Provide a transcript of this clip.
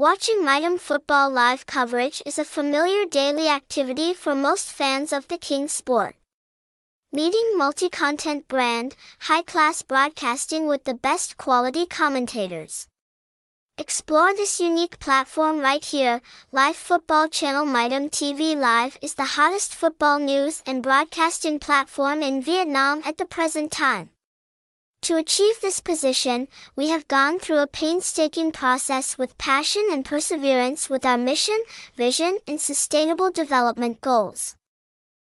Watching Mitom football live coverage is a familiar daily activity for most fans of the King sport. Leading multi-content brand, high-class broadcasting with the best quality commentators. Explore this unique platform right here. Live football channel Mitom TV Live is the hottest football news and broadcasting platform in Vietnam at the present time. To achieve this position, we have gone through a painstaking process with passion and perseverance with our mission, vision, and sustainable development goals.